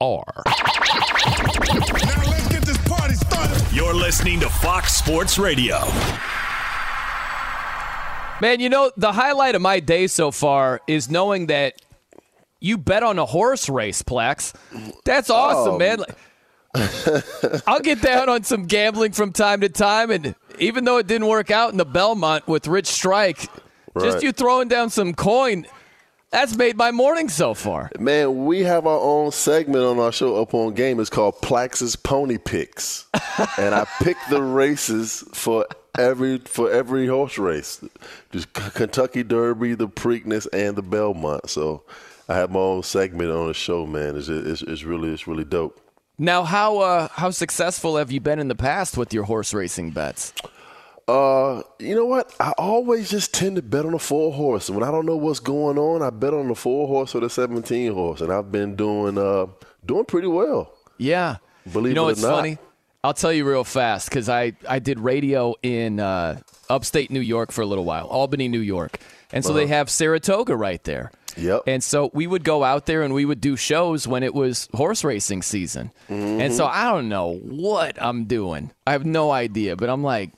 Now let's get this party started. You're listening to Fox Sports Radio. Man, you know, the highlight of my day so far is knowing that you bet on a horse race, Plex. That's oh. awesome, Oh. man. I'll get down on some gambling from time to time, and even though it didn't work out in the Belmont with Rich Strike, just you throwing down some coin, that's made my morning so far. Man, we have our own segment on our show up on game. It's called Plax's Pony Picks, and I pick the races for every for every horse race, just Kentucky Derby, the Preakness, and the Belmont. So I have my own segment on the show. Man, it's it's, it's really it's really dope. Now, how uh, how successful have you been in the past with your horse racing bets? Uh, you know what? I always just tend to bet on the four horse. When I don't know what's going on, I bet on the four horse or the seventeen horse, and I've been doing uh doing pretty well. Yeah. Believe you know it or what's not. funny? I'll tell you real fast because I, I did radio in uh, upstate New York for a little while, Albany, New York. And so they have Saratoga right there. Uh-huh. Yep. And so we would go out there and we would do shows when it was horse racing season. And so Mm-hmm. I don't know what I'm doing. I have no idea, but I'm like,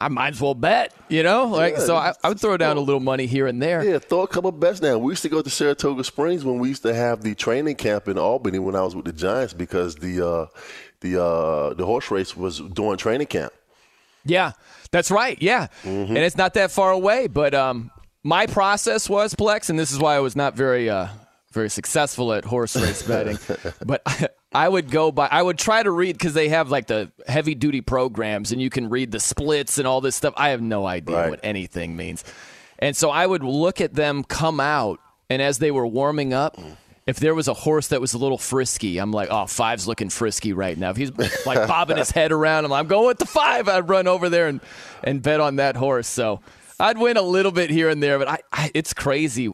I might as well bet, you know? Like, Yeah, so I, I would throw down a little money here and there. Yeah, throw a couple bets down. We used to go to Saratoga Springs when we used to have the training camp in Albany when I was with the Giants because the uh, the uh, the horse race was during training camp. Yeah, that's right. Yeah, Mm-hmm. and it's not that far away. But um, my process was Plex, and this is why I was not very uh, very successful at horse race betting. but I, I would go by. I would try to read because they have like the heavy duty programs, and you can read the splits and all this stuff. I have no idea Right. what anything means, and so I would look at them come out, and as they were warming up. If there was a horse that was a little frisky, I'm like, oh, five's looking frisky right now. If he's like bobbing his head around, I'm, like, I'm going with the five. I'd run over there and, and bet on that horse. So I'd win a little bit here and there, but I, I, it's crazy.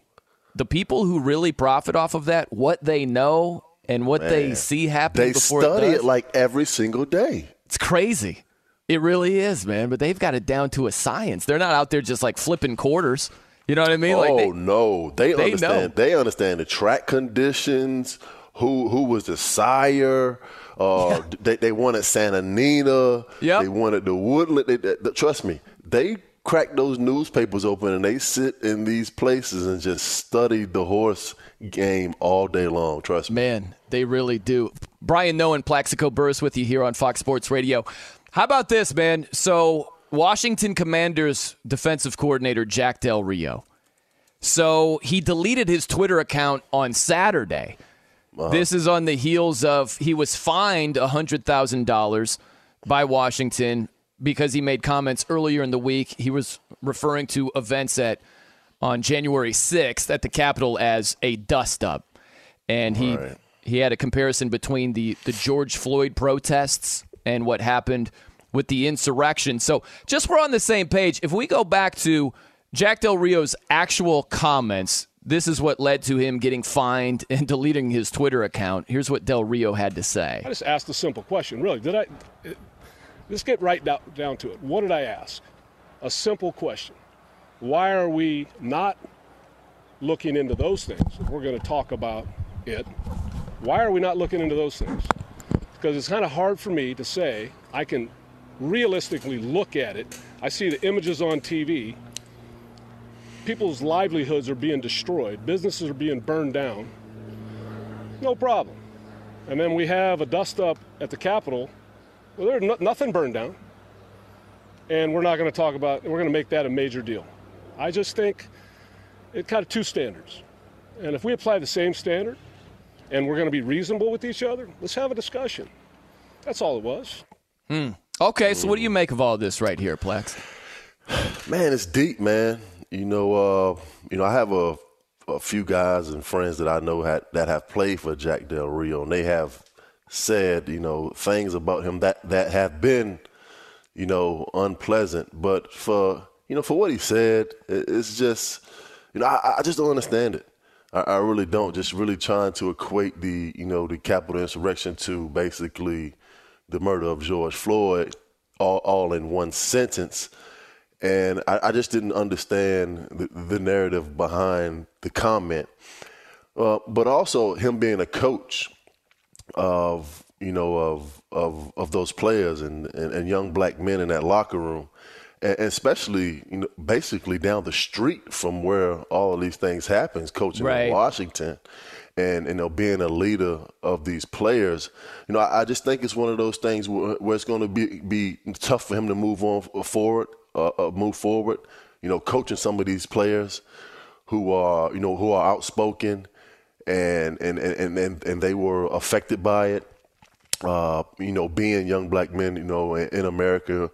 The people who really profit off of that, what they know and what they see happening They study it, it, like every single day. it's crazy. It really is, man. But they've got it down to a science. They're not out there just like flipping quarters. You know what I mean? oh like they, no, they, they understand. know. They understand the track conditions. Who who was the sire? Uh, they they wanted Santa Anita. Yep. They wanted the Woodland. They, they- trust me, they crack those newspapers open and they sit in these places and just study the horse game all day long. Trust me. Man, they really do. Brian Noe and Plaxico Burress with you here on Fox Sports Radio. How about this, man? So, Washington Commanders defensive coordinator Jack Del Rio. So, he deleted his Twitter account on Saturday. Uh-huh. This is on the heels of he was fined $100,000 by Washington because he made comments earlier in the week. He was referring to events at on January 6th at the Capitol as a dust up. And he Right. he had a comparison between the, the George Floyd protests and what happened with the insurrection. So just we're on the same page. If we go back to Jack Del Rio's actual comments, this is what led to him getting fined and deleting his Twitter account. Here's what Del Rio had to say. I just asked a simple question. Really, did I? Let's get right down, down to it. What did I ask? A simple question. Why are we not looking into those things? We're going to talk about it, why are we not looking into those things? Because it's kind of hard for me to say I can realistically look at it. I see the images on TV. People's livelihoods are being destroyed. Businesses are being burned down. No problem. And then we have a dust up at the Capitol. Well, there's no, nothing burned down. And we're not going to talk about, we're going to make that a major deal. I just think it kind of two standards. And if we apply the same standard and we're going to be reasonable with each other, let's have a discussion. That's all it was. Okay, so what do you make of all this right here, Plex? Man, it's deep, man. You know, uh, you know, I have a, a few guys and friends that I know had, that have played for Jack Del Rio, and they have said, you know, things about him that that have been, you know, unpleasant. But for you know, for what he said, it's just, you know, I, I just don't understand it. I, I really don't. Just really trying to equate the, you know, the capital insurrection to basically the murder of George Floyd, all, all in one sentence and I, I just didn't understand the, the narrative behind the comment. Uh, but also him being a coach of you know of of of those players and, and, and young black men in that locker room, especially you know basically down the street from where all of these things happens, coaching Right. in Washington. And you know, being a leader of these players, you know, I, I just think it's one of those things where, where it's going to be be tough for him to move on forward, uh, uh, move forward. You know, coaching some of these players who are you know who are outspoken and and and and, and they were affected by it. Uh, you know, being young black men, you know, in, in America,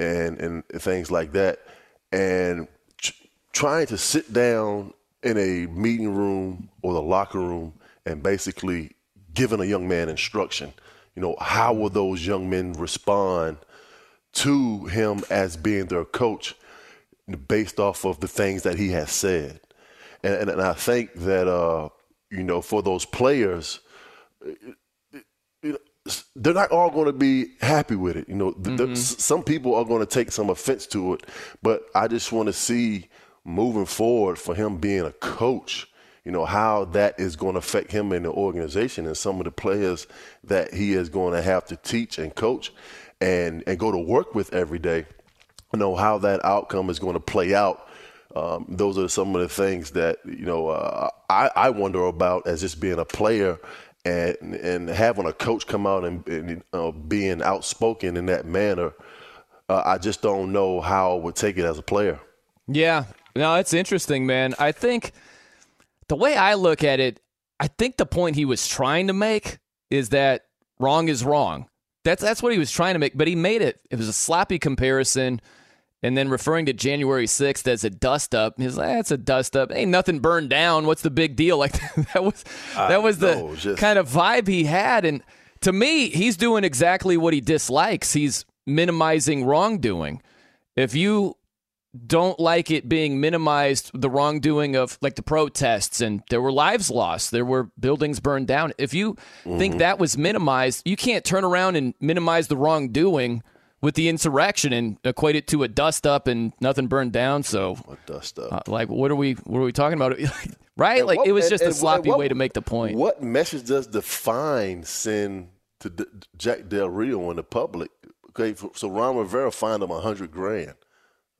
and and things like that, and tr- trying to sit down in a meeting room or the locker room and basically giving a young man instruction. You know, how will those young men respond to him as being their coach based off of the things that he has said? And, and, and I think that, uh, you know, for those players, you know, they're not all going to be happy with it. You know, th- th- s- some people are going to take some offense to it, but I just want to see moving forward for him being a coach. You know how that is going to affect him in the organization and some of the players that he is going to have to teach and coach and and go to work with every day. You know how that outcome is going to play out. Um, those are some of the things that you know uh, I, I wonder about as just being a player and and having a coach come out and, and uh, being outspoken in that manner. Uh, I just don't know how I would take it as a player. Yeah, no, it's interesting, man. I think the way I look at it, I think the point he was trying to make is that wrong is wrong. That's that's what he was trying to make, but he made it. It was a sloppy comparison, and then referring to January sixth as a dust up. He's like, eh, "That's a dust up. Ain't nothing burned down. What's the big deal?" Like that was that was the know, just- kind of vibe he had, and to me, he's doing exactly what he dislikes. He's minimizing wrongdoing. If you don't like it being minimized the wrongdoing of like the protests and there were lives lost there were buildings burned down if you think mm-hmm. that was minimized you can't turn around and minimize the wrongdoing with the insurrection and equate it to a dust up and nothing burned down so a Dust up. uh, like what are we what are we talking about right like what- it was and- just a sloppy what- way to make the point What message does Define send to D- Jack Del Rio and the public? Okay, so Ron Rivera fined him a hundred grand.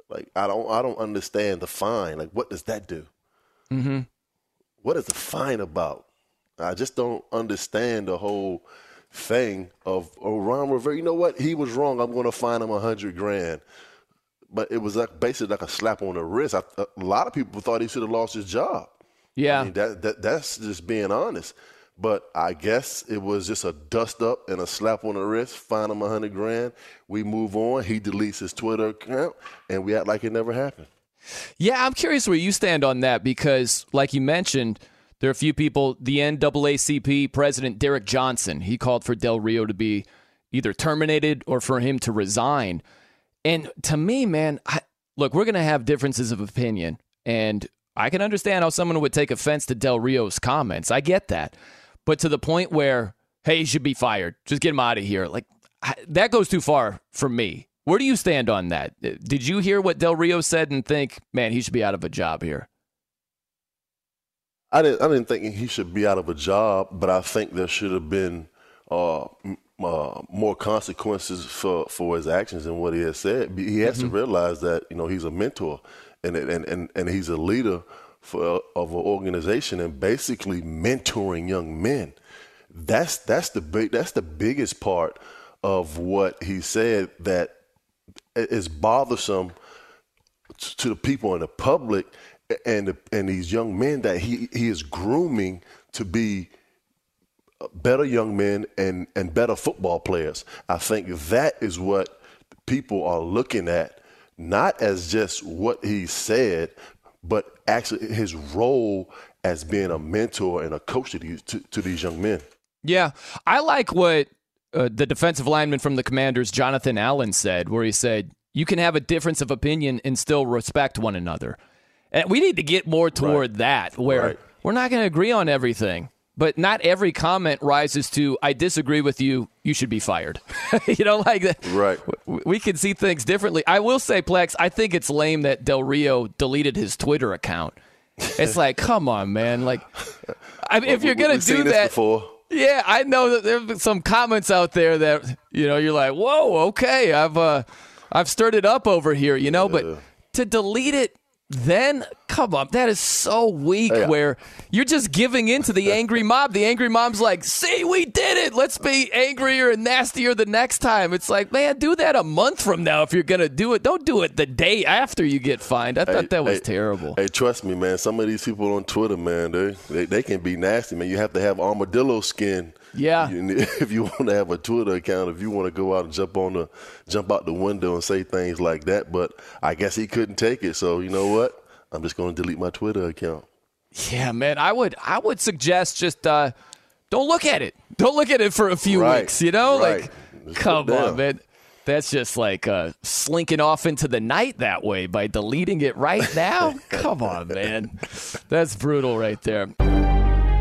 Like I don't I don't understand the fine. Like what does that do? Mm-hmm. What is the fine about? I just don't understand the whole thing of oh Ron Rivera. You know what? He was wrong. I'm going to fine him a hundred grand. But it was like basically like a slap on the wrist. I, a lot of people thought he should have lost his job. Yeah, I mean, that, that that's just being honest. But I guess it was just a dust up and a slap on the wrist. Fine him a hundred grand. We move on. He deletes his Twitter account, and we act like it never happened. Yeah, I'm curious where you stand on that because, like you mentioned, there are a few people. The NAACP president Derrick Johnson he called for Del Rio to be either terminated or for him to resign. And to me, man, I, look, we're going to have differences of opinion, and I can understand how someone would take offense to Del Rio's comments. I get that, but to the point where, hey, he should be fired. Just get him out of here. Like I, that goes too far for me. Where do you stand on that? Did you hear what Del Rio said and think, man, he should be out of a job here? I didn't. I didn't think he should be out of a job, but I think there should have been uh, uh, more consequences for, for his actions and what he has said. He has mm-hmm. to realize that you know he's a mentor and and and, and he's a leader for of an organization and basically mentoring young men. That's that's the big that's the biggest part of what he said that is bothersome to the people in the public and and these young men that he he is grooming to be better young men and and better football players. I think that is what people are looking at, not as just what he said, but actually his role as being a mentor and a coach to these to, to these young men. Yeah, I like what uh, the defensive lineman from the Commanders, Jonathan Allen, said, where he said, "You can have a difference of opinion and still respect one another." And we need to get more toward right. that, where right. we're not going to agree on everything, but not every comment rises to "I disagree with you. You should be fired." you know, like that. Right. We can see things differently. I will say, Plex, I think it's lame that Del Rio deleted his Twitter account. It's like, come on, man. Like, I mean, if you're gonna do that, yeah, I know that there's some comments out there that you know you're like, whoa, okay, I've uh, I've stirred it up over here, you know, yeah. but to delete it then come on that is so weak yeah. where you're just giving in to the angry mob. The angry mom's like see we did it. Let's be angrier and nastier the next time. It's like man do that a month from now if you're gonna do it. Don't do it the day after you get fined. I thought hey, that was hey, terrible. hey trust me man. Some of these people on twitter man they, they, they can be nasty man. You have to have armadillo skin yeah. If you want to have a Twitter account, if you want to go out and jump on the jump out the window and say things like that, but I guess he couldn't take it. So you know what? I'm just going to delete my Twitter account. Yeah, man. I would I would suggest just uh, don't look at it. Don't look at it for a few right. weeks. You know, right. like just come on, man. That's just like uh, slinking off into the night that way by deleting it right now. come on, man. That's brutal right there.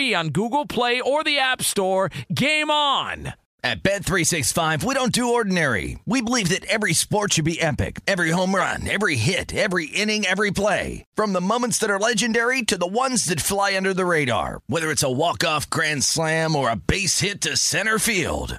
on Google Play or the App Store. Game on! At Bet365, we don't do ordinary. We believe that every sport should be epic. Every home run, every hit, every inning, every play. From the moments that are legendary to the ones that fly under the radar. Whether it's a walk-off grand slam or a base hit to center field.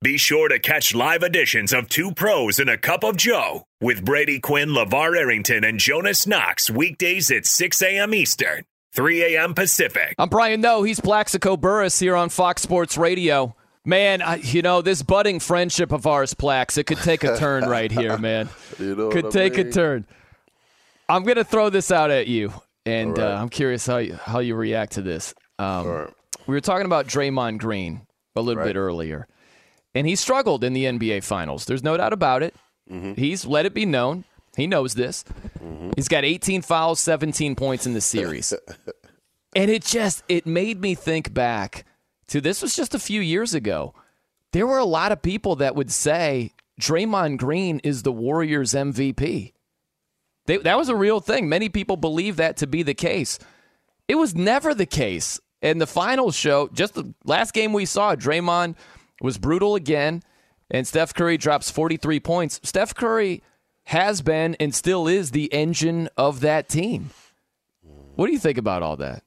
Be sure to catch live editions of Two Pros and a Cup of Joe with Brady Quinn, LeVar Arrington, and Jonas Knox weekdays at 6 a.m. Eastern, 3 a.m. Pacific. I'm Brian Noe. He's Plaxico Burress here on Fox Sports Radio. Man, I, you know, this budding friendship of ours, Plax, it could take a turn right here, man. You know could what I take a turn. I'm going to throw this out at you, and All right. uh, I'm curious how you, how you react to this. Um, All right. We were talking about Draymond Green a little bit earlier, and he struggled in the NBA Finals. There's no doubt about it. Mm-hmm. He's let it be known. He knows this. He's got 18 fouls, 17 points in the series. and it just it made me think back to this was just a few years ago. There were a lot of people that would say Draymond Green is the Warriors MVP. They, that was a real thing. Many people believe that to be the case. It was never the case. And the finals show, just the last game we saw, Draymond was brutal again, and Steph Curry drops 43 points. Steph Curry has been and still is the engine of that team. What do you think about all that?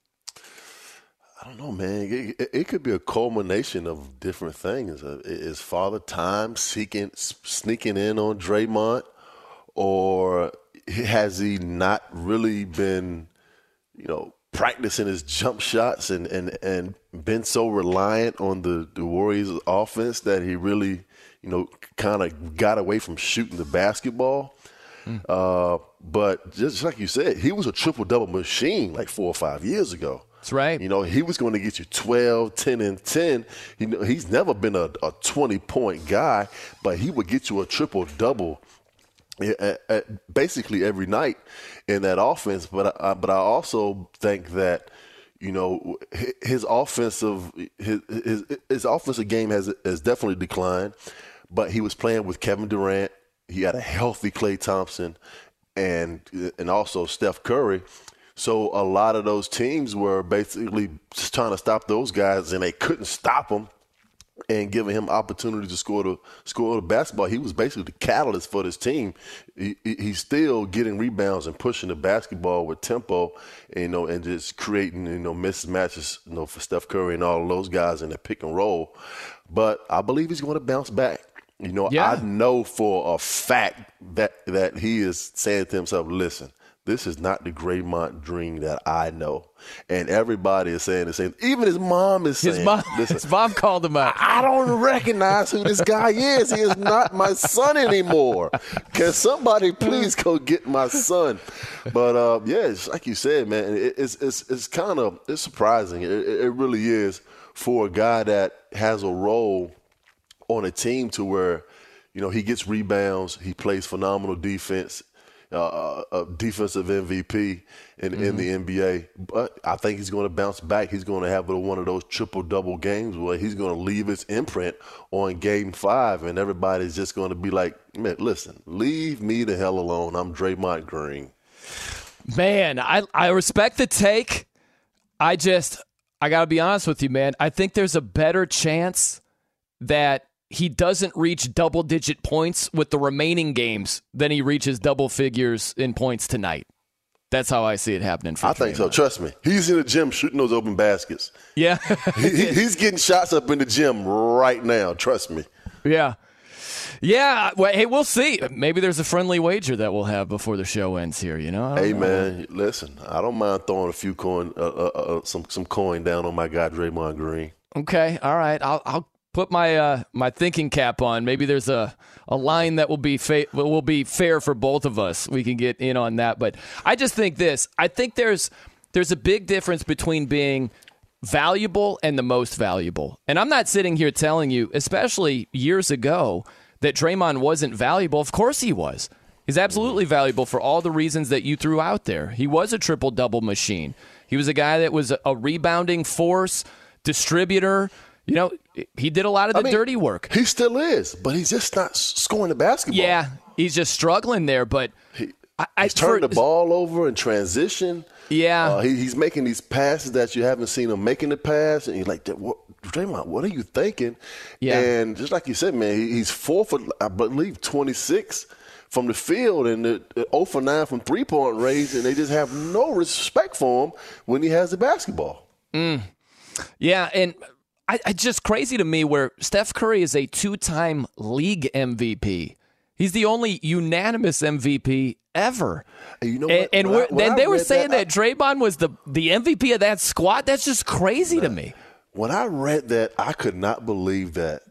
I don't know, man. It, it, could be a culmination of different things. Uh, Is Father Time seeking, sneaking in on Draymond, or has he not really been, you know, practicing his jump shots and, and, and been so reliant on the, the Warriors offense that he really, you know, kind of got away from shooting the basketball? Uh, but just like you said, he was a triple double machine like four or five years ago. That's right. You know, he was going to get you 12, 10, and 10. You know, he's never been a, a 20 point guy, but he would get you a triple double basically every night in that offense. But I, but I also think that you know his offensive his his, his offensive game has has definitely declined. But he was playing with Kevin Durant. He had a healthy Klay Thompson, and and also Steph Curry. So a lot of those teams were basically just trying to stop those guys, and they couldn't stop them. And giving him opportunity to score the score the basketball, he was basically the catalyst for this team. He, he- he's still getting rebounds and pushing the basketball with tempo, you know, and just creating you know mismatches, you know, for Steph Curry and all of those guys in the pick and roll. But I believe he's going to bounce back. You know, Yeah. I know for a fact that that he is saying to himself, "Listen, this is not the Draymond dream that I know." And everybody is saying the same. Even his mom is saying, His mom, "Listen, his mom called him out. I don't recognize who this guy is. He is not my son anymore. Can somebody please go get my son? But uh, yeah, it's like you said, man. It, it's it's it's kind of it's surprising. It, it it really is for a guy that has a role on a team to where you know he gets rebounds, he plays phenomenal defense. Uh, a defensive MVP in, in the mm-hmm. NBA, but I think he's going to bounce back. He's going to have one of those triple double games where he's going to leave his imprint on Game Five, and everybody's just going to be like, "Man, listen, leave me the hell alone. I'm Draymond Green." Man, I I respect the take. I just I got to be honest with you, man. I think there's a better chance that he doesn't reach double digit points with the remaining games than he reaches double figures in points tonight. That's how I see it happening for I think so. Trust me. He's in the gym shooting those open baskets. Yeah. He- he- he's getting shots up in the gym right now. Trust me. Yeah. Yeah, well, hey, we'll see. Maybe there's a friendly wager that we'll have before the show ends here. You know, Hey know. man, listen. I don't mind throwing a few coin, uh, uh, uh, some some coin down on my guy Draymond Green. Okay, all right. I'll I'll put my uh, my thinking cap on. Maybe there's a, a line that will be fa- will be fair for both of us. We can get in on that. But I just think this. I think there's there's a big difference between being valuable and the most valuable. And I'm not sitting here telling you, especially years ago, that Draymond wasn't valuable. Of course he was. He's absolutely valuable for all the reasons that you threw out there. He was a triple double machine. He was a guy that was a, a rebounding force, distributor. You know, he did a lot of the I mean, dirty work. He still is, but he's just not scoring the basketball. Yeah, he's just struggling there. But I, I He's turning for- the ball over in transition. Yeah. Uh, he, he's making these passes that you haven't seen him making the pass, and you're like, what, Draymond, what are you thinking? Yeah. And just like you said, man, he, he's four for, I believe, 26 from the field and the, the 0 for 9 from three point range, and they just have no respect for him when he has the basketball. Mm. Yeah, and I, it's just crazy to me where Steph Curry is a two-time league MVP. He's the only unanimous MVP ever. You know and, what? and When I- we're, when then they were saying that, that, Draymond was the the MVP of that squad. That's just crazy to me. When I read that, I could not believe that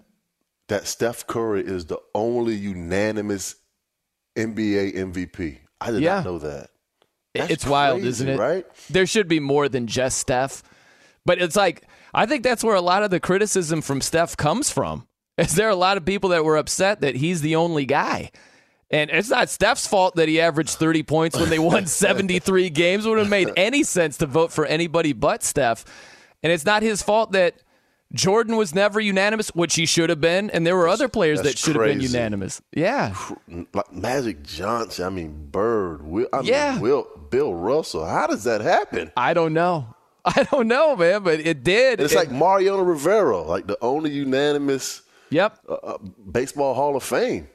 that Steph Curry is the only unanimous NBA MVP. I did Yeah. not know that. That's it's wild, isn't it? Right? There should be more than just Steph. But it's like I think that's where a lot of the criticism from Steph comes from. Is there a lot of people that were upset that he's the only guy? And it's not Steph's fault that he averaged 30 points when they won 73 games. Wouldn't have made any sense to vote for anybody but Steph. And it's not his fault that Jordan was never unanimous, which he should have been, and there were other players that should have been unanimous. Yeah. Like Magic Johnson, I mean Bird, Will, I Yeah. mean Will, Bill Russell. How does that happen? I don't know. I don't know, man, but it did. It's It- like Mariano Rivera, like the only unanimous Yep. uh, uh, baseball Hall of Fame.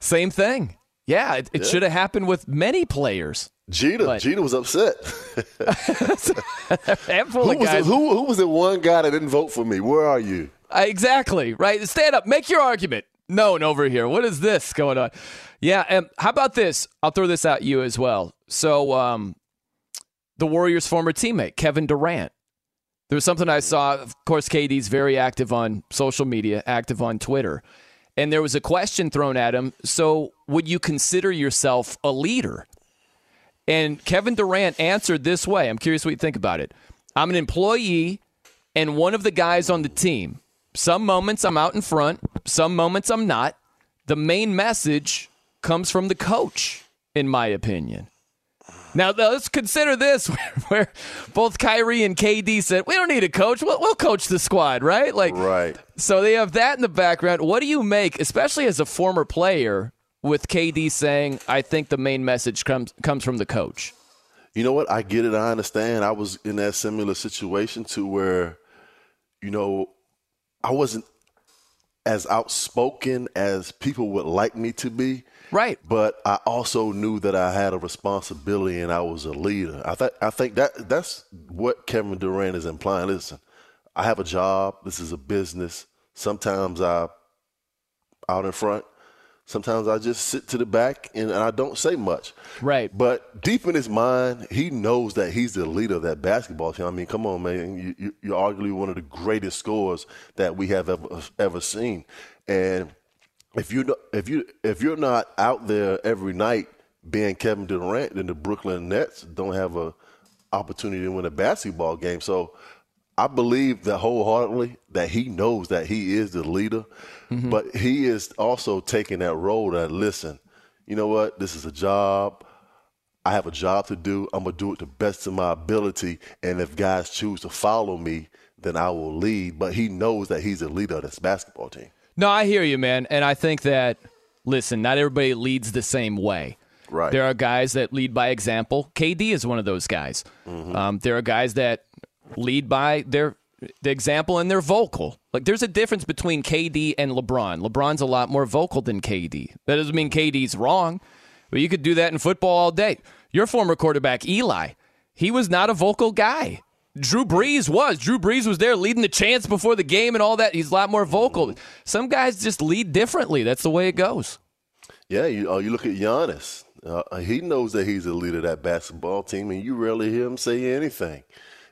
Same thing. Yeah, it, it Yeah. should have happened with many players. Jeter, But- Jeter was upset. Handful who, was the, who, who was the one guy that didn't vote for me? Where are you? Uh, exactly. Right. Stand up. Make your argument. No one over here. What is this going on? Yeah. And how about this? I'll throw this at you as well. So, um, the Warriors' former teammate Kevin Durant. There was something I saw. Of course, KD's very active on social media, active on Twitter, and there was a question thrown at him. So, would you consider yourself a leader? And Kevin Durant answered this way. I'm curious what you think about it. I'm an employee and one of the guys on the team. Some moments I'm out in front, some moments I'm not. The main message comes from the coach, in my opinion. Now, let's consider this where, both Kyrie and KD said, We don't need a coach. We'll, we'll coach the squad, right? Like, right. So they have that in the background. What do you make, especially as a former player, with KD saying, I think the main message comes, comes from the coach? You know what? I get it. I understand. I was in that similar situation to where, you know, I wasn't as outspoken as people would like me to be. Right. But I also knew that I had a responsibility and I was a leader. I think I think that that's what Kevin Durant is implying. Listen, I have a job. This is a business. Sometimes I out in front. Sometimes I just sit to the back and, I don't say much. Right. But deep in his mind, he knows that he's the leader of that basketball team. I mean, come on, man. You, you, you're arguably one of the greatest scorers that we have ever ever seen. And if you if you if you're not out there every night being Kevin Durant, then the Brooklyn Nets don't have a opportunity to win a basketball game. So I believe that wholeheartedly that he knows that he is the leader, Mm-hmm. but he is also taking that role that listen, you know what, this is a job. I have a job to do. I'm gonna do it to the best of my ability, and if guys choose to follow me, then I will lead. But he knows that he's the leader of this basketball team. No, I hear you, man. And I think that, listen, not everybody leads the same way. Right. There are guys that lead by example. KD is one of those guys. Mm-hmm. Um, there are guys that lead by their the example and they're vocal. Like there's a difference between KD and LeBron. LeBron's a lot more vocal than KD. That doesn't mean KD's wrong, but you could do that in football all day. Your former quarterback Eli, he was not a vocal guy. Drew Brees was. Drew Brees was there leading the chants before the game and all that. He's a lot more vocal. Some guys just lead differently. That's the way it goes. Yeah, you uh, you look at Giannis. Uh, he knows that he's the leader of that basketball team, and you rarely hear him say anything.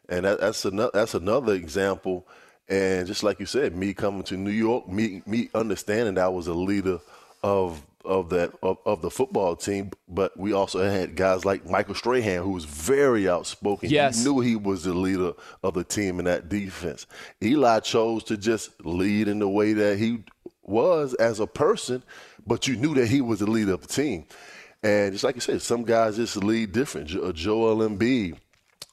And that, that's another that's another example. And just like you said, me coming to New York, me me understanding that I was a leader of of that of, of the football team, but we also had guys like Michael Strahan, who was very outspoken. Yes. He knew he was the leader of the team in that defense. Eli chose to just lead in the way that he was as a person, but you knew that he was the leader of the team. And just like you said, some guys just lead different. Uh, Joel Embiid,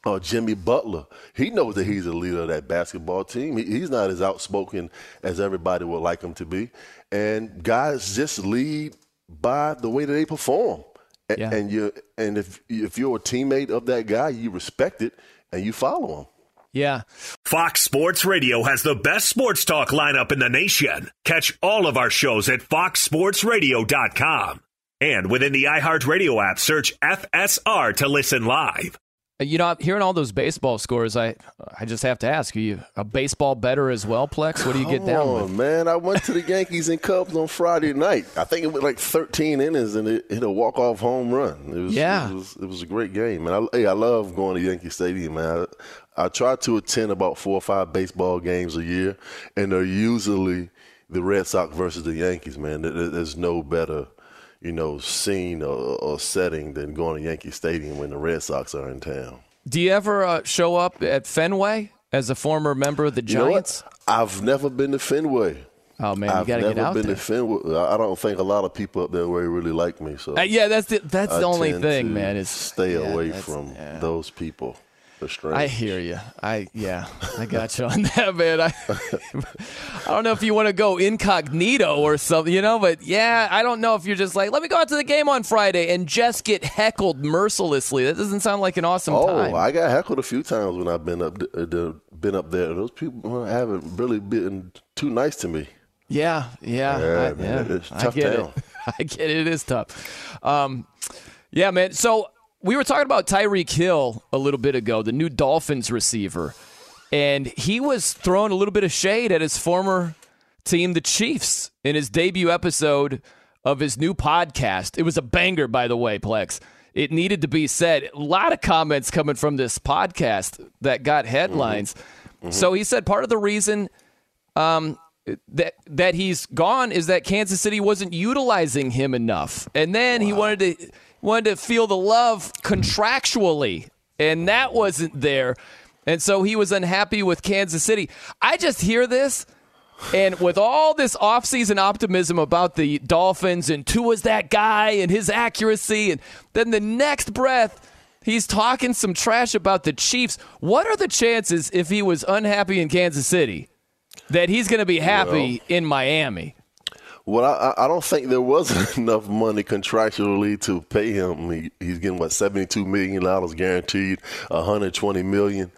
or Jimmy Butler, he knows that he's the leader of that basketball team. He, he's not as outspoken as everybody would like him to be. And guys just lead by the way that they perform. A- Yeah. And you and if if you're a teammate of that guy, you respect it and you follow him. Yeah. Fox Sports Radio has the best sports talk lineup in the nation. Catch all of our shows at foxsportsradio.com. And within the iHeartRadio app, search FSR to listen live. You know, hearing all those baseball scores, I I just have to ask: Are you a baseball better as well, Plex? What do you get Come down on, with? man. I went to the Yankees and Cubs on Friday night. I think it was like 13 innings and it hit a walk-off home run. It was, Yeah. It was, it was a great game. And I, hey, I love going to Yankee Stadium, man. I, I try to attend about four or five baseball games a year, and they're usually the Red Sox versus the Yankees, man. There- There's no better, you know, scene or, or setting than going to Yankee Stadium when the Red Sox are in town. Do you ever uh, show up at Fenway as a former member of the You know? Giants? I've never been to Fenway. Oh man, I've never get out been there. to Fenway. I don't think a lot of people up there really, really like me. So Uh, yeah, that's the that's I the only thing, man. Is stay yeah, away from yeah. those people. I hear you. I yeah, I got you on that, man. I I don't know if you want to go incognito or something, you know, but yeah, I don't know if you're just like, let me go out to the game on Friday and just get heckled mercilessly. That doesn't sound like an awesome oh, time. I got heckled a few times when I've been up uh, been up there. Those people haven't really been too nice to me. Yeah, yeah, Yeah, I, man, yeah. I tough get it. I get it. It is tough. Um, yeah, man. So we were talking about Tyreek Hill a little bit ago, the new Dolphins receiver, and he was throwing a little bit of shade at his former team, the Chiefs, in his debut episode of his new podcast. It was a banger, by the way, Plex. It needed to be said. A lot of comments coming from this podcast that got headlines. So he said part of the reason um, that that he's gone is that Kansas City wasn't utilizing him enough, and then he wanted to wanted to feel the love contractually, and that wasn't there, and so he was unhappy with Kansas City. I just hear this. And with all this offseason optimism about the Dolphins and Tua's that guy and his accuracy, and then the next breath, he's talking some trash about the Chiefs. What are the chances if he was unhappy in Kansas City that he's going to be happy in Miami? Well, I, I don't think there was enough money contractually to pay him. He, he's getting what seventy-two million dollars guaranteed, one hundred twenty million.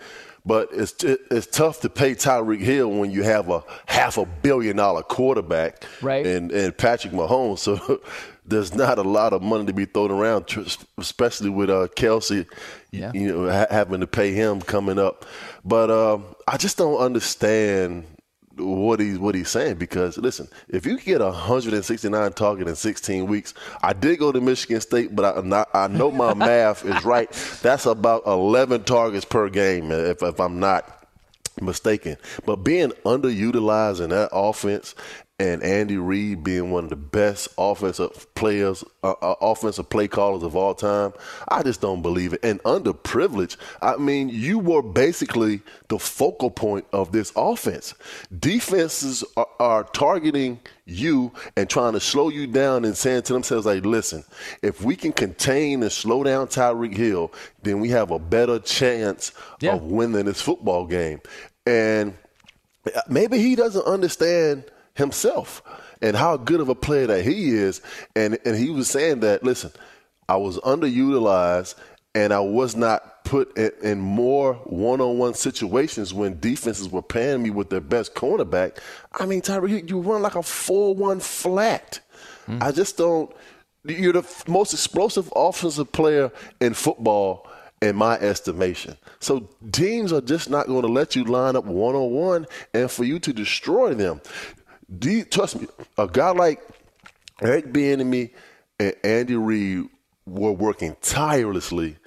But it's it's tough to pay Tyreek Hill when you have a half a billion dollar quarterback, right? And and Patrick Mahomes. So there's not a lot of money to be thrown around, especially with uh, Kelce. Yeah. You know, ha- having to pay him coming up. But um, I just don't understand what he's what he's saying because listen, if you get 169 target in 16 weeks, I did go to Michigan State, but I not, I know my math is right. That's about 11 targets per game if, if I'm not mistaken. But being underutilized in that offense and Andy Reid being one of the best offensive players, uh, uh, offensive play callers of all time, I just don't believe it. And underprivileged, I mean, you were basically the focal point of this offense. Defenses are, are targeting you and trying to slow you down and saying to themselves, like, listen, if we can contain and slow down Tyreek Hill, then we have a better chance Yeah. of winning this football game. And maybe he doesn't understand himself and how good of a player that he is. And and he was saying that, listen, I was underutilized and I was not put in, in more one-on-one situations when defenses were paying me with their best cornerback. I mean, Tyreek, you run like a four-one flat. Mm-hmm. I just don't. You're the most explosive offensive player in football, in my estimation. So teams are just not going to let you line up one-on-one and for you to destroy them. You, trust me, a guy like Eric Bieniemy and Andy Reid were working tirelessly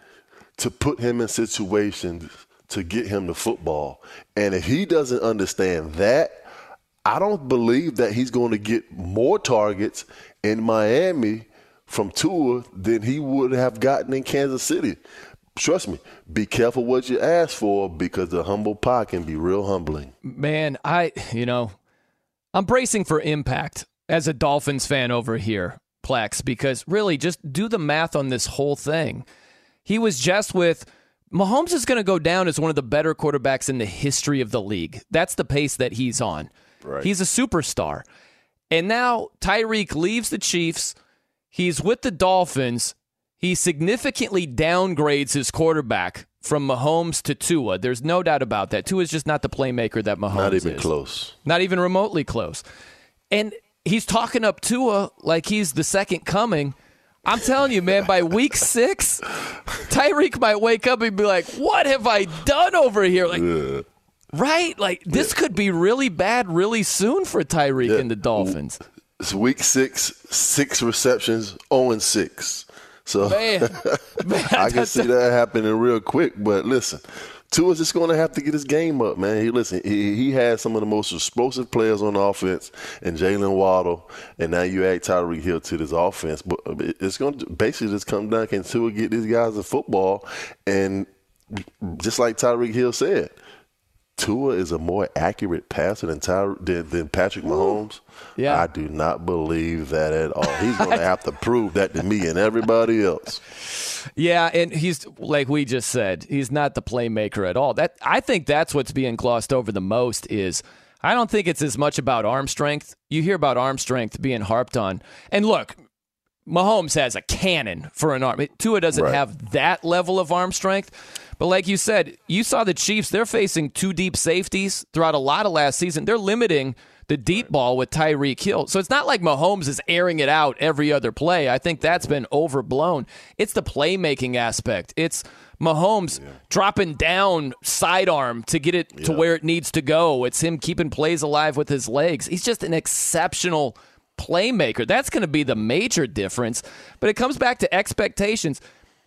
to put him in situations to get him the football. And if he doesn't understand that, I don't believe that he's going to get more targets in Miami from Tua than he would have gotten in Kansas City. Trust me, be careful what you ask for because the humble pie can be real humbling. Man, I, you know, I'm bracing for impact as a Dolphins fan over here, Plex, because really just do the math on this whole thing. He was just with Mahomes is going to go down as one of the better quarterbacks in the history of the league. That's the pace that he's on. Right. He's a superstar. And now Tyreek leaves the Chiefs. He's with the Dolphins. He significantly downgrades his quarterback from Mahomes to Tua. There's no doubt about that. Tua is just not the playmaker that Mahomes is. Not even is. close. Not even remotely close. And he's talking up Tua like he's the second coming. I'm telling you, man, by week six, Tyreek might wake up and be like, What have I done over here? Like, right? Like, this could be really bad really soon for Tyreek and the Dolphins. It's week six, six receptions, 0 and 6. So Man, man, I can see that happening real quick. But listen, Tua's just going to have to get his game up, man. He listen, he, he has some of the most explosive players on the offense, and Jaylen Waddle, and now you add Tyreek Hill to this offense. But uh, it's going to basically just come down can Tua get these guys in football, and just like Tyreek Hill said. Tua is a more accurate passer than Ty- than, than Patrick Mahomes. Yeah. I do not believe that at all. He's going to have to prove that to me and everybody else. Yeah, and he's like we just said, he's not the playmaker at all. That I think that's what's being glossed over the most is I don't think it's as much about arm strength. You hear about arm strength being harped on. And look, Mahomes has a cannon for an arm. Tua doesn't Right. have that level of arm strength. But like you said, you saw the Chiefs, they're facing two deep safeties throughout a lot of last season. They're limiting the deep ball with Tyreek Hill. So it's not like Mahomes is airing it out every other play. I think that's been overblown. It's the playmaking aspect. It's Mahomes dropping down sidearm to get it to where it needs to go. It's him keeping plays alive with his legs. He's just an exceptional playmaker. That's going to be the major difference. But it comes back to expectations.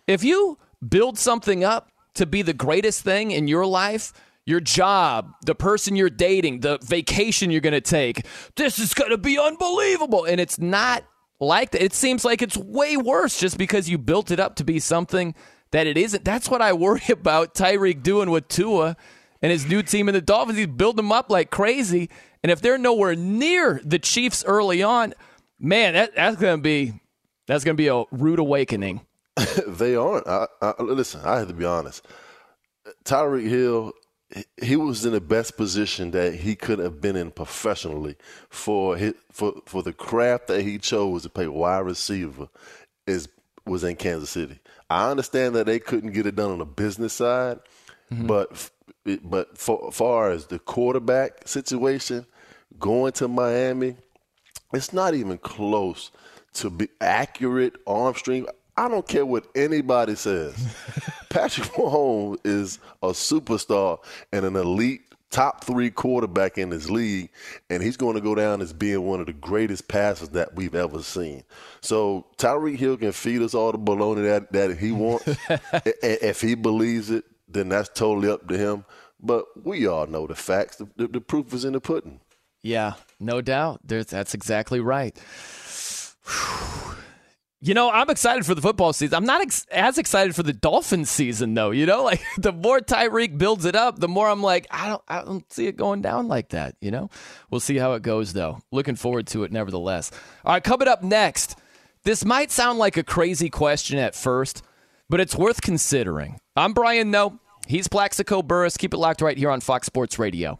If you build something up to be the greatest thing in your life, your job, the person you're dating, the vacation you're going to take, this is going to be unbelievable. And it's not like that. It seems like it's way worse just because you built it up to be something that it isn't. That's what I worry about Tyreek doing with Tua and his new team in the Dolphins. He's building them up like crazy. And if they're nowhere near the Chiefs early on, man, that, that's going to be that's going to be a rude awakening. they aren't. I, I, listen, I have to be honest. Tyreek Hill he was in the best position that he could have been in professionally for his, for for the craft that he chose to play wide receiver is was in Kansas City. I understand that they couldn't get it done on the business side, Mm-hmm. but but for far as the quarterback situation going to Miami, it's not even close to be accurate arm strength. I don't care what anybody says. Patrick Mahomes is a superstar and an elite top three quarterback in this league, and he's going to go down as being one of the greatest passers that we've ever seen. So Tyreek Hill can feed us all the baloney that, that he wants. If he believes it, then that's totally up to him. But we all know the facts. The, the, the proof is in the pudding. Yeah, no doubt. There's, that's exactly right. You know, I'm excited for the football season. I'm not ex- as excited for the Dolphins season, though. You know, like the more Tyreek builds it up, the more I'm like, I don't, I don't see it going down like that. You know, we'll see how it goes, though. Looking forward to it, nevertheless. All right, coming up next. This might sound like a crazy question at first, but it's worth considering. I'm Brian Noe. He's Plaxico Burress. Keep it locked right here on Fox Sports Radio.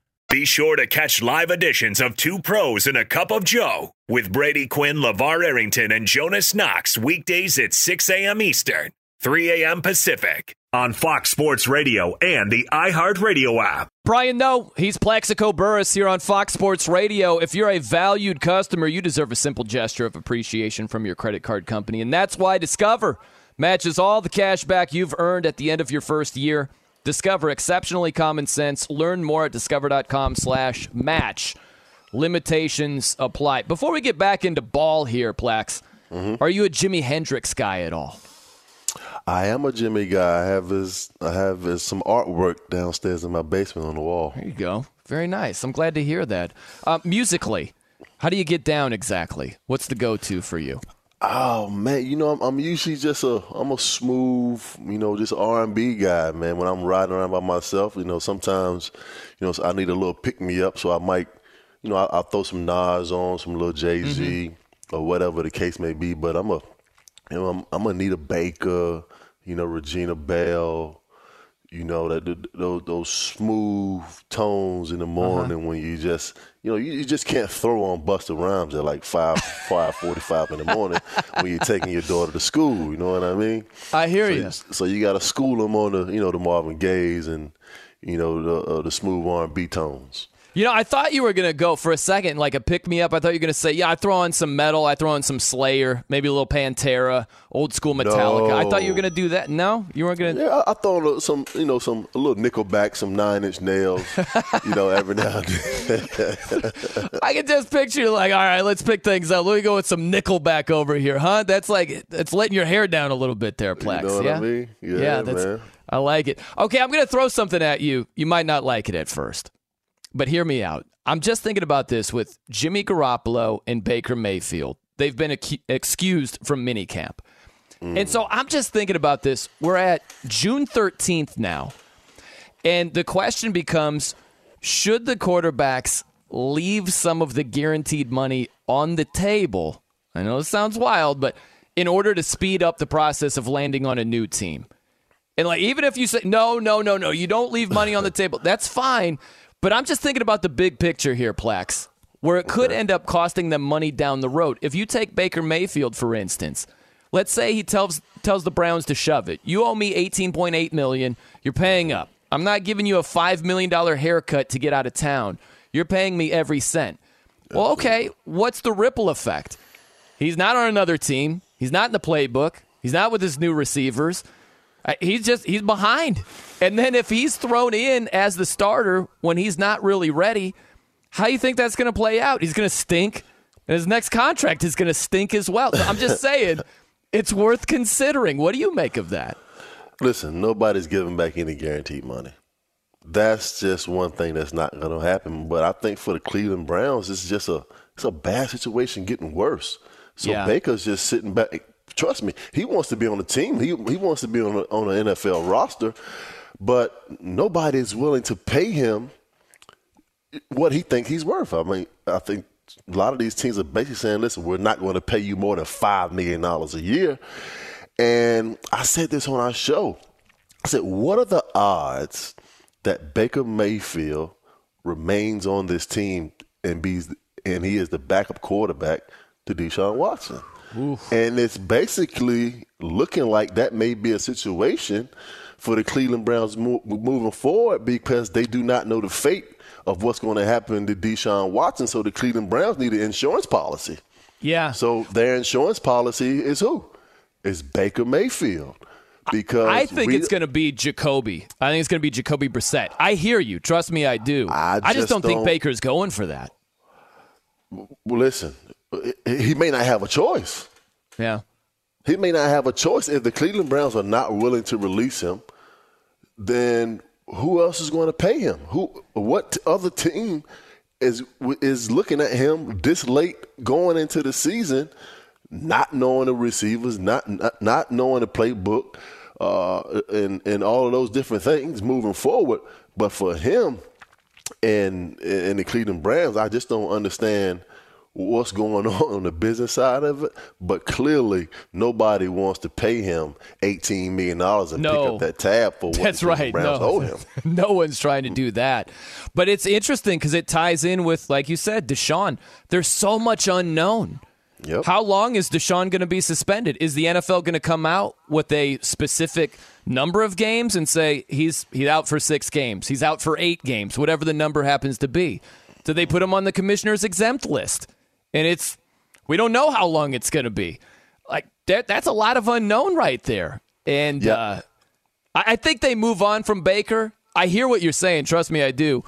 Be sure to catch live editions of Two Pros and a Cup of Joe with Brady Quinn, LeVar Arrington, and Jonas Knox weekdays at 6 a.m. Eastern, 3 a.m. Pacific on Fox Sports Radio and the iHeartRadio app. Brian Noe, he's Plaxico Burress here on Fox Sports Radio. If you're a valued customer, you deserve a simple gesture of appreciation from your credit card company, and that's why Discover matches all the cash back you've earned at the end of your first year. Discover exceptionally common sense. Learn more at discover.com slash match. Limitations apply. Before we get back into ball here, Plax, are you a Jimi Hendrix guy at all? I am a Jimi guy. I have his I have his, some artwork downstairs in my basement on the wall. There you go. Very nice. I'm glad to hear that. Uh, musically, how do you get down exactly? What's the go-to for you? Oh man, you know I'm, I'm usually just a I'm a smooth, you know, just R and B guy, man. When I'm riding around by myself, you know, sometimes, you know, I need a little pick me up, so I might, you know, I, I'll throw some Nas on, some little Jay Z, mm-hmm. or whatever the case may be. But I'm a, you know, I'm, I'm Anita Baker, you know, Regina Belle, you know, that th- those those smooth tones in the morning when you just, you know, you, you just can't throw on Busta Rhymes at like five five forty five in the morning when you're taking your daughter to school. You know what I mean? I hear so, you. So you got to school them on the, you know, the Marvin Gaye's and, you know, the uh, the smooth R&B tones. You know, I thought you were going to go for a second, like a pick me up. I thought you were going to say, yeah, I throw on some metal. I throw on some Slayer, maybe a little Pantera, old school Metallica. I thought you were going to do that. No? You weren't going to? Yeah, I, I throw on some, you know, some a little Nickelback, some Nine Inch Nails, you know, every now and then. I can just picture you like, all right, let's pick things up. Let me go with some Nickelback over here, huh? That's like, it's letting your hair down a little bit there, Plex. know what yeah? I mean? Yeah, that's, man. I like it. Okay, I'm going to throw something at you. You might not like it at first, but hear me out. I'm just thinking about this with Jimmy Garoppolo and Baker Mayfield. They've been ac- excused from minicamp. And so I'm just thinking about this. We're at June 13th now. And the question becomes should the quarterbacks leave some of the guaranteed money on the table? I know it sounds wild, but in order to speed up the process of landing on a new team. And like even if you say no, no, no, no, you don't leave money on the table, that's fine. But I'm just thinking about the big picture here, Plax, where it could end up costing them money down the road. If you take Baker Mayfield, for instance, let's say he tells tells the Browns to shove it. You owe me 18.8 million. You're paying up. I'm not giving you a five million dollar haircut to get out of town. You're paying me every cent. Well, okay. What's the ripple effect? He's not on another team. He's not in the playbook. He's not with his new receivers. Uh, He's just he's behind. And then if he's thrown in as the starter when he's not really ready, how do you think that's going to play out? He's going to stink, and his next contract is going to stink as well. So I'm just saying, it's worth considering. What do you make of that? Listen, nobody's giving back any guaranteed money. That's just one thing that's not going to happen. But I think for the Cleveland Browns, it's just a it's a bad situation getting worse. So Yeah. Baker's just sitting back. Trust me, he wants to be on the team. He he wants to be on a, on an NFL roster, but nobody is willing to pay him what he thinks he's worth. I mean, I think a lot of these teams are basically saying, "Listen, we're not going to pay you more than five million dollars a year." And I said this on our show. I said, "What are the odds that Baker Mayfield remains on this team and be and he is the backup quarterback to Deshaun Watson?" And it's basically looking like that may be a situation for the Cleveland Browns mo- moving forward because they do not know the fate of what's going to happen to Deshaun Watson. So the Cleveland Browns need an insurance policy. Yeah. So their insurance policy is who? It's Baker Mayfield. Because I think we- it's going to be Jacoby. I think it's going to be Jacoby Brissett. I hear you. Trust me, I do. I, just, just don't, think don't- Baker's going for that. well, listen, he may not have a choice. Yeah. He may not have a choice if the Cleveland Browns are not willing to release him. Then who else is going to pay him? Who? What other team is is looking at him this late going into the season, not knowing the receivers, not not, not knowing the playbook, uh, and and all of those different things moving forward. But for him and and the Cleveland Browns, I just don't understand what's going on on the business side of it. But clearly, nobody wants to pay him eighteen million dollars and No. pick up that tab for what That's right. Browns no, owe him. no one's trying to do that. But it's interesting because it ties in with, like you said, Deshaun. There's so much unknown. Yep. How long is Deshaun going to be suspended? Is the NFL going to come out with a specific number of games and say he's he's out for six games, he's out for eight games, whatever the number happens to be? Do they put him on the commissioner's exempt list? And it's we don't know how long it's going to be. Like that, that's a lot of unknown right there. And Yeah. uh, I, I think they move on from Baker. I hear what you're saying. Trust me, I do.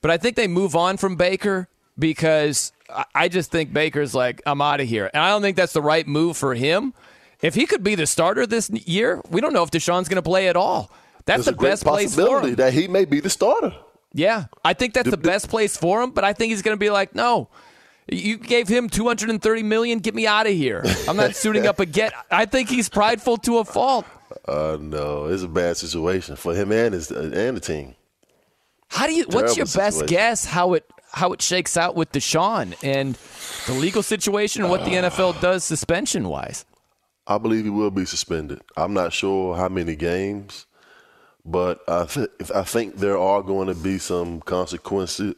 But I think they move on from Baker because I, just think Baker's like, I'm out of here. And I don't think that's the right move for him. If he could be the starter this year, we don't know if Deshaun's going to play at all. That's There's the best place for possibility him. that he may be the starter. Yeah, I think that's the best place for him. But I think he's going to be like, no, you gave him 230 million. Get me out of here. I'm not suiting up again. I think he's prideful to a fault. Uh, no, it's a bad situation for him and his and the team. How do you? What's Terrible your best guess how it how it shakes out with Deshaun and the legal situation and what the NFL does suspension wise? I believe he will be suspended. I'm not sure how many games, but I, th- I think there are going to be some consequences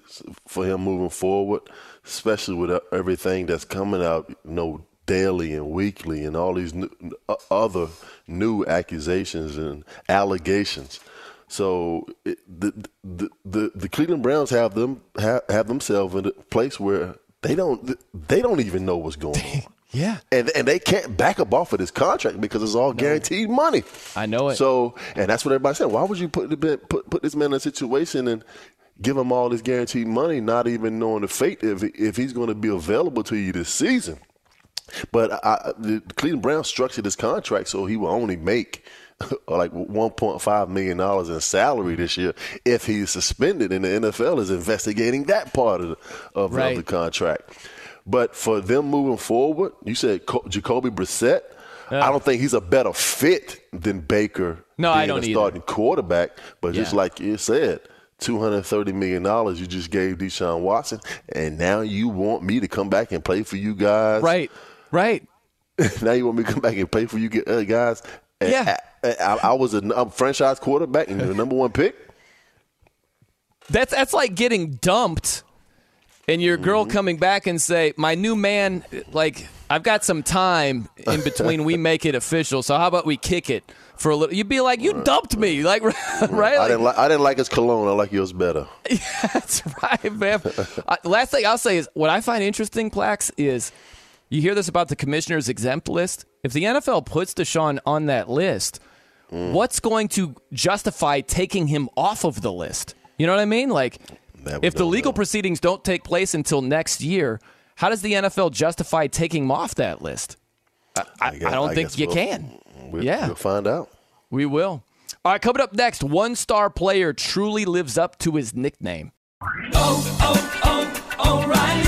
for him moving forward, especially with everything that's coming out, you know, daily and weekly, and all these new, uh, other new accusations and allegations. So it, the, the the the Cleveland Browns have them have, have themselves in a place where they don't they don't even know what's going on. Yeah. And and they can't back up off of this contract because it's all guaranteed money. I know it. So and that's what everybody said. Why would you put put put this man in a situation and give him all this guaranteed money, not even knowing the fate if if he's going to be available to you this season? But I, the Cleveland Browns structured his contract so he will only make like 1.5 million dollars in salary this year if he's suspended, and the NFL is investigating that part of the, of, Right. of the contract. But for them moving forward, you said Co- Jacoby Brissett. I don't think he's a better fit than Baker. No, I being don't a either. starting quarterback. But just like you said, two hundred thirty million dollars you just gave Deshaun Watson, and now you want me to come back and play for you guys. Right. Right. now you want me to come back and play for you uh, guys. And Yeah. I, I, I was a franchise quarterback and the number one pick. That's that's like getting dumped and your girl Mm-hmm. coming back and say, "My new man, like I've got some time in between we make it official. So how about we kick it for a little?" You'd be like, "You dumped me." Like right? I Like, didn't like I didn't like his cologne. I like yours better. That's right, man. Uh, last thing I'll say is what I find interesting, Plax, is you hear this about the commissioner's exempt list. If the NFL puts Deshaun on that list, Mm. what's going to justify taking him off of the list? You know what I mean? Like, if the legal know. proceedings don't take place until next year, how does the NFL justify taking him off that list? I, I, guess- I don't I think you we'll- can. We'll, Yeah. we'll find out. We will. All right, coming up next, one star player truly lives up to his nickname. Oh, oh, oh,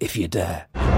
if you dare.